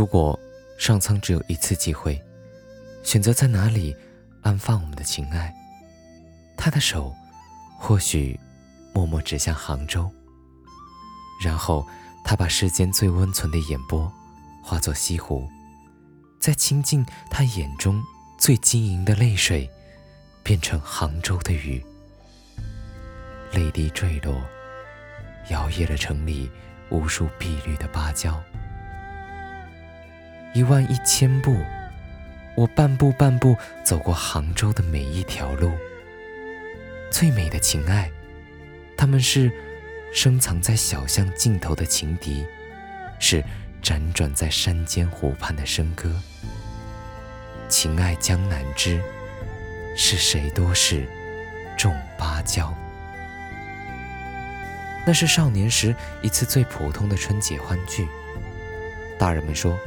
如果上苍只有一次机会，选择在哪里安放我们的情爱，他的手或许默默指向杭州。然后他把世间最温存的眼波化作西湖，再倾尽他眼中最晶莹的泪水，变成杭州的雨，泪滴坠落，摇曳了城里无数碧绿的芭蕉。一万一千步，我半步半步走过杭州的每一条路。最美的情爱，他们是深藏在小巷尽头的情敌，是辗转在山间湖畔的笙歌。情爱江南知，是谁多事，种芭蕉。那是少年时一次最普通的春节欢聚，大人们说。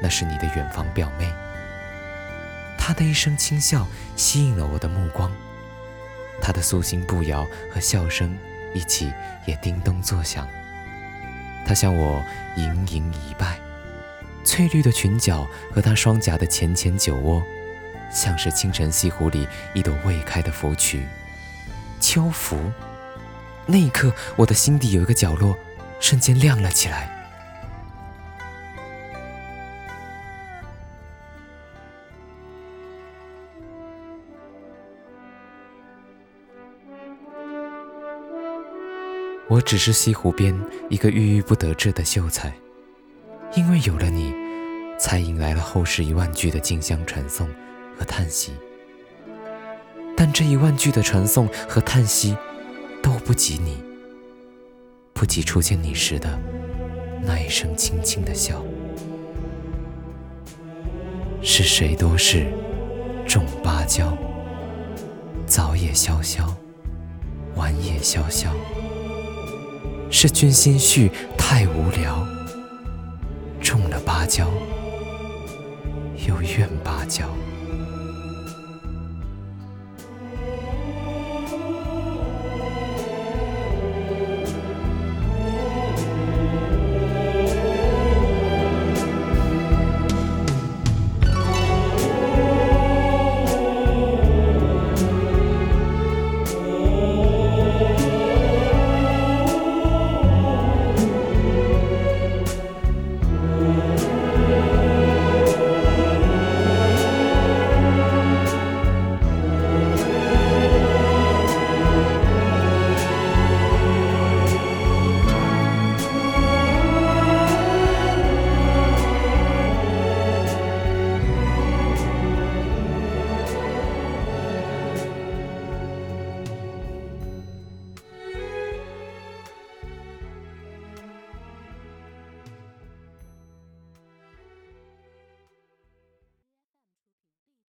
那是你的远房表妹，她的一声轻笑吸引了我的目光，她的素心步摇和笑声一起也叮咚作响。她向我盈盈一拜，翠绿的裙角和她双颊的浅浅酒窝，像是清晨西湖里一朵未开的芙蕖。秋芙，那一刻，我的心底有一个角落瞬间亮了起来。我只是西湖边一个郁郁不得志的秀才，因为有了你，才引来了后世一万句的竞相传颂和叹息。但这一万句的传颂和叹息，都不及你，不及初见你时的那一声轻轻的笑。是谁多事，种芭蕉，早也萧萧，晚也萧萧。是君心绪太无聊，种了芭蕉，又怨芭蕉。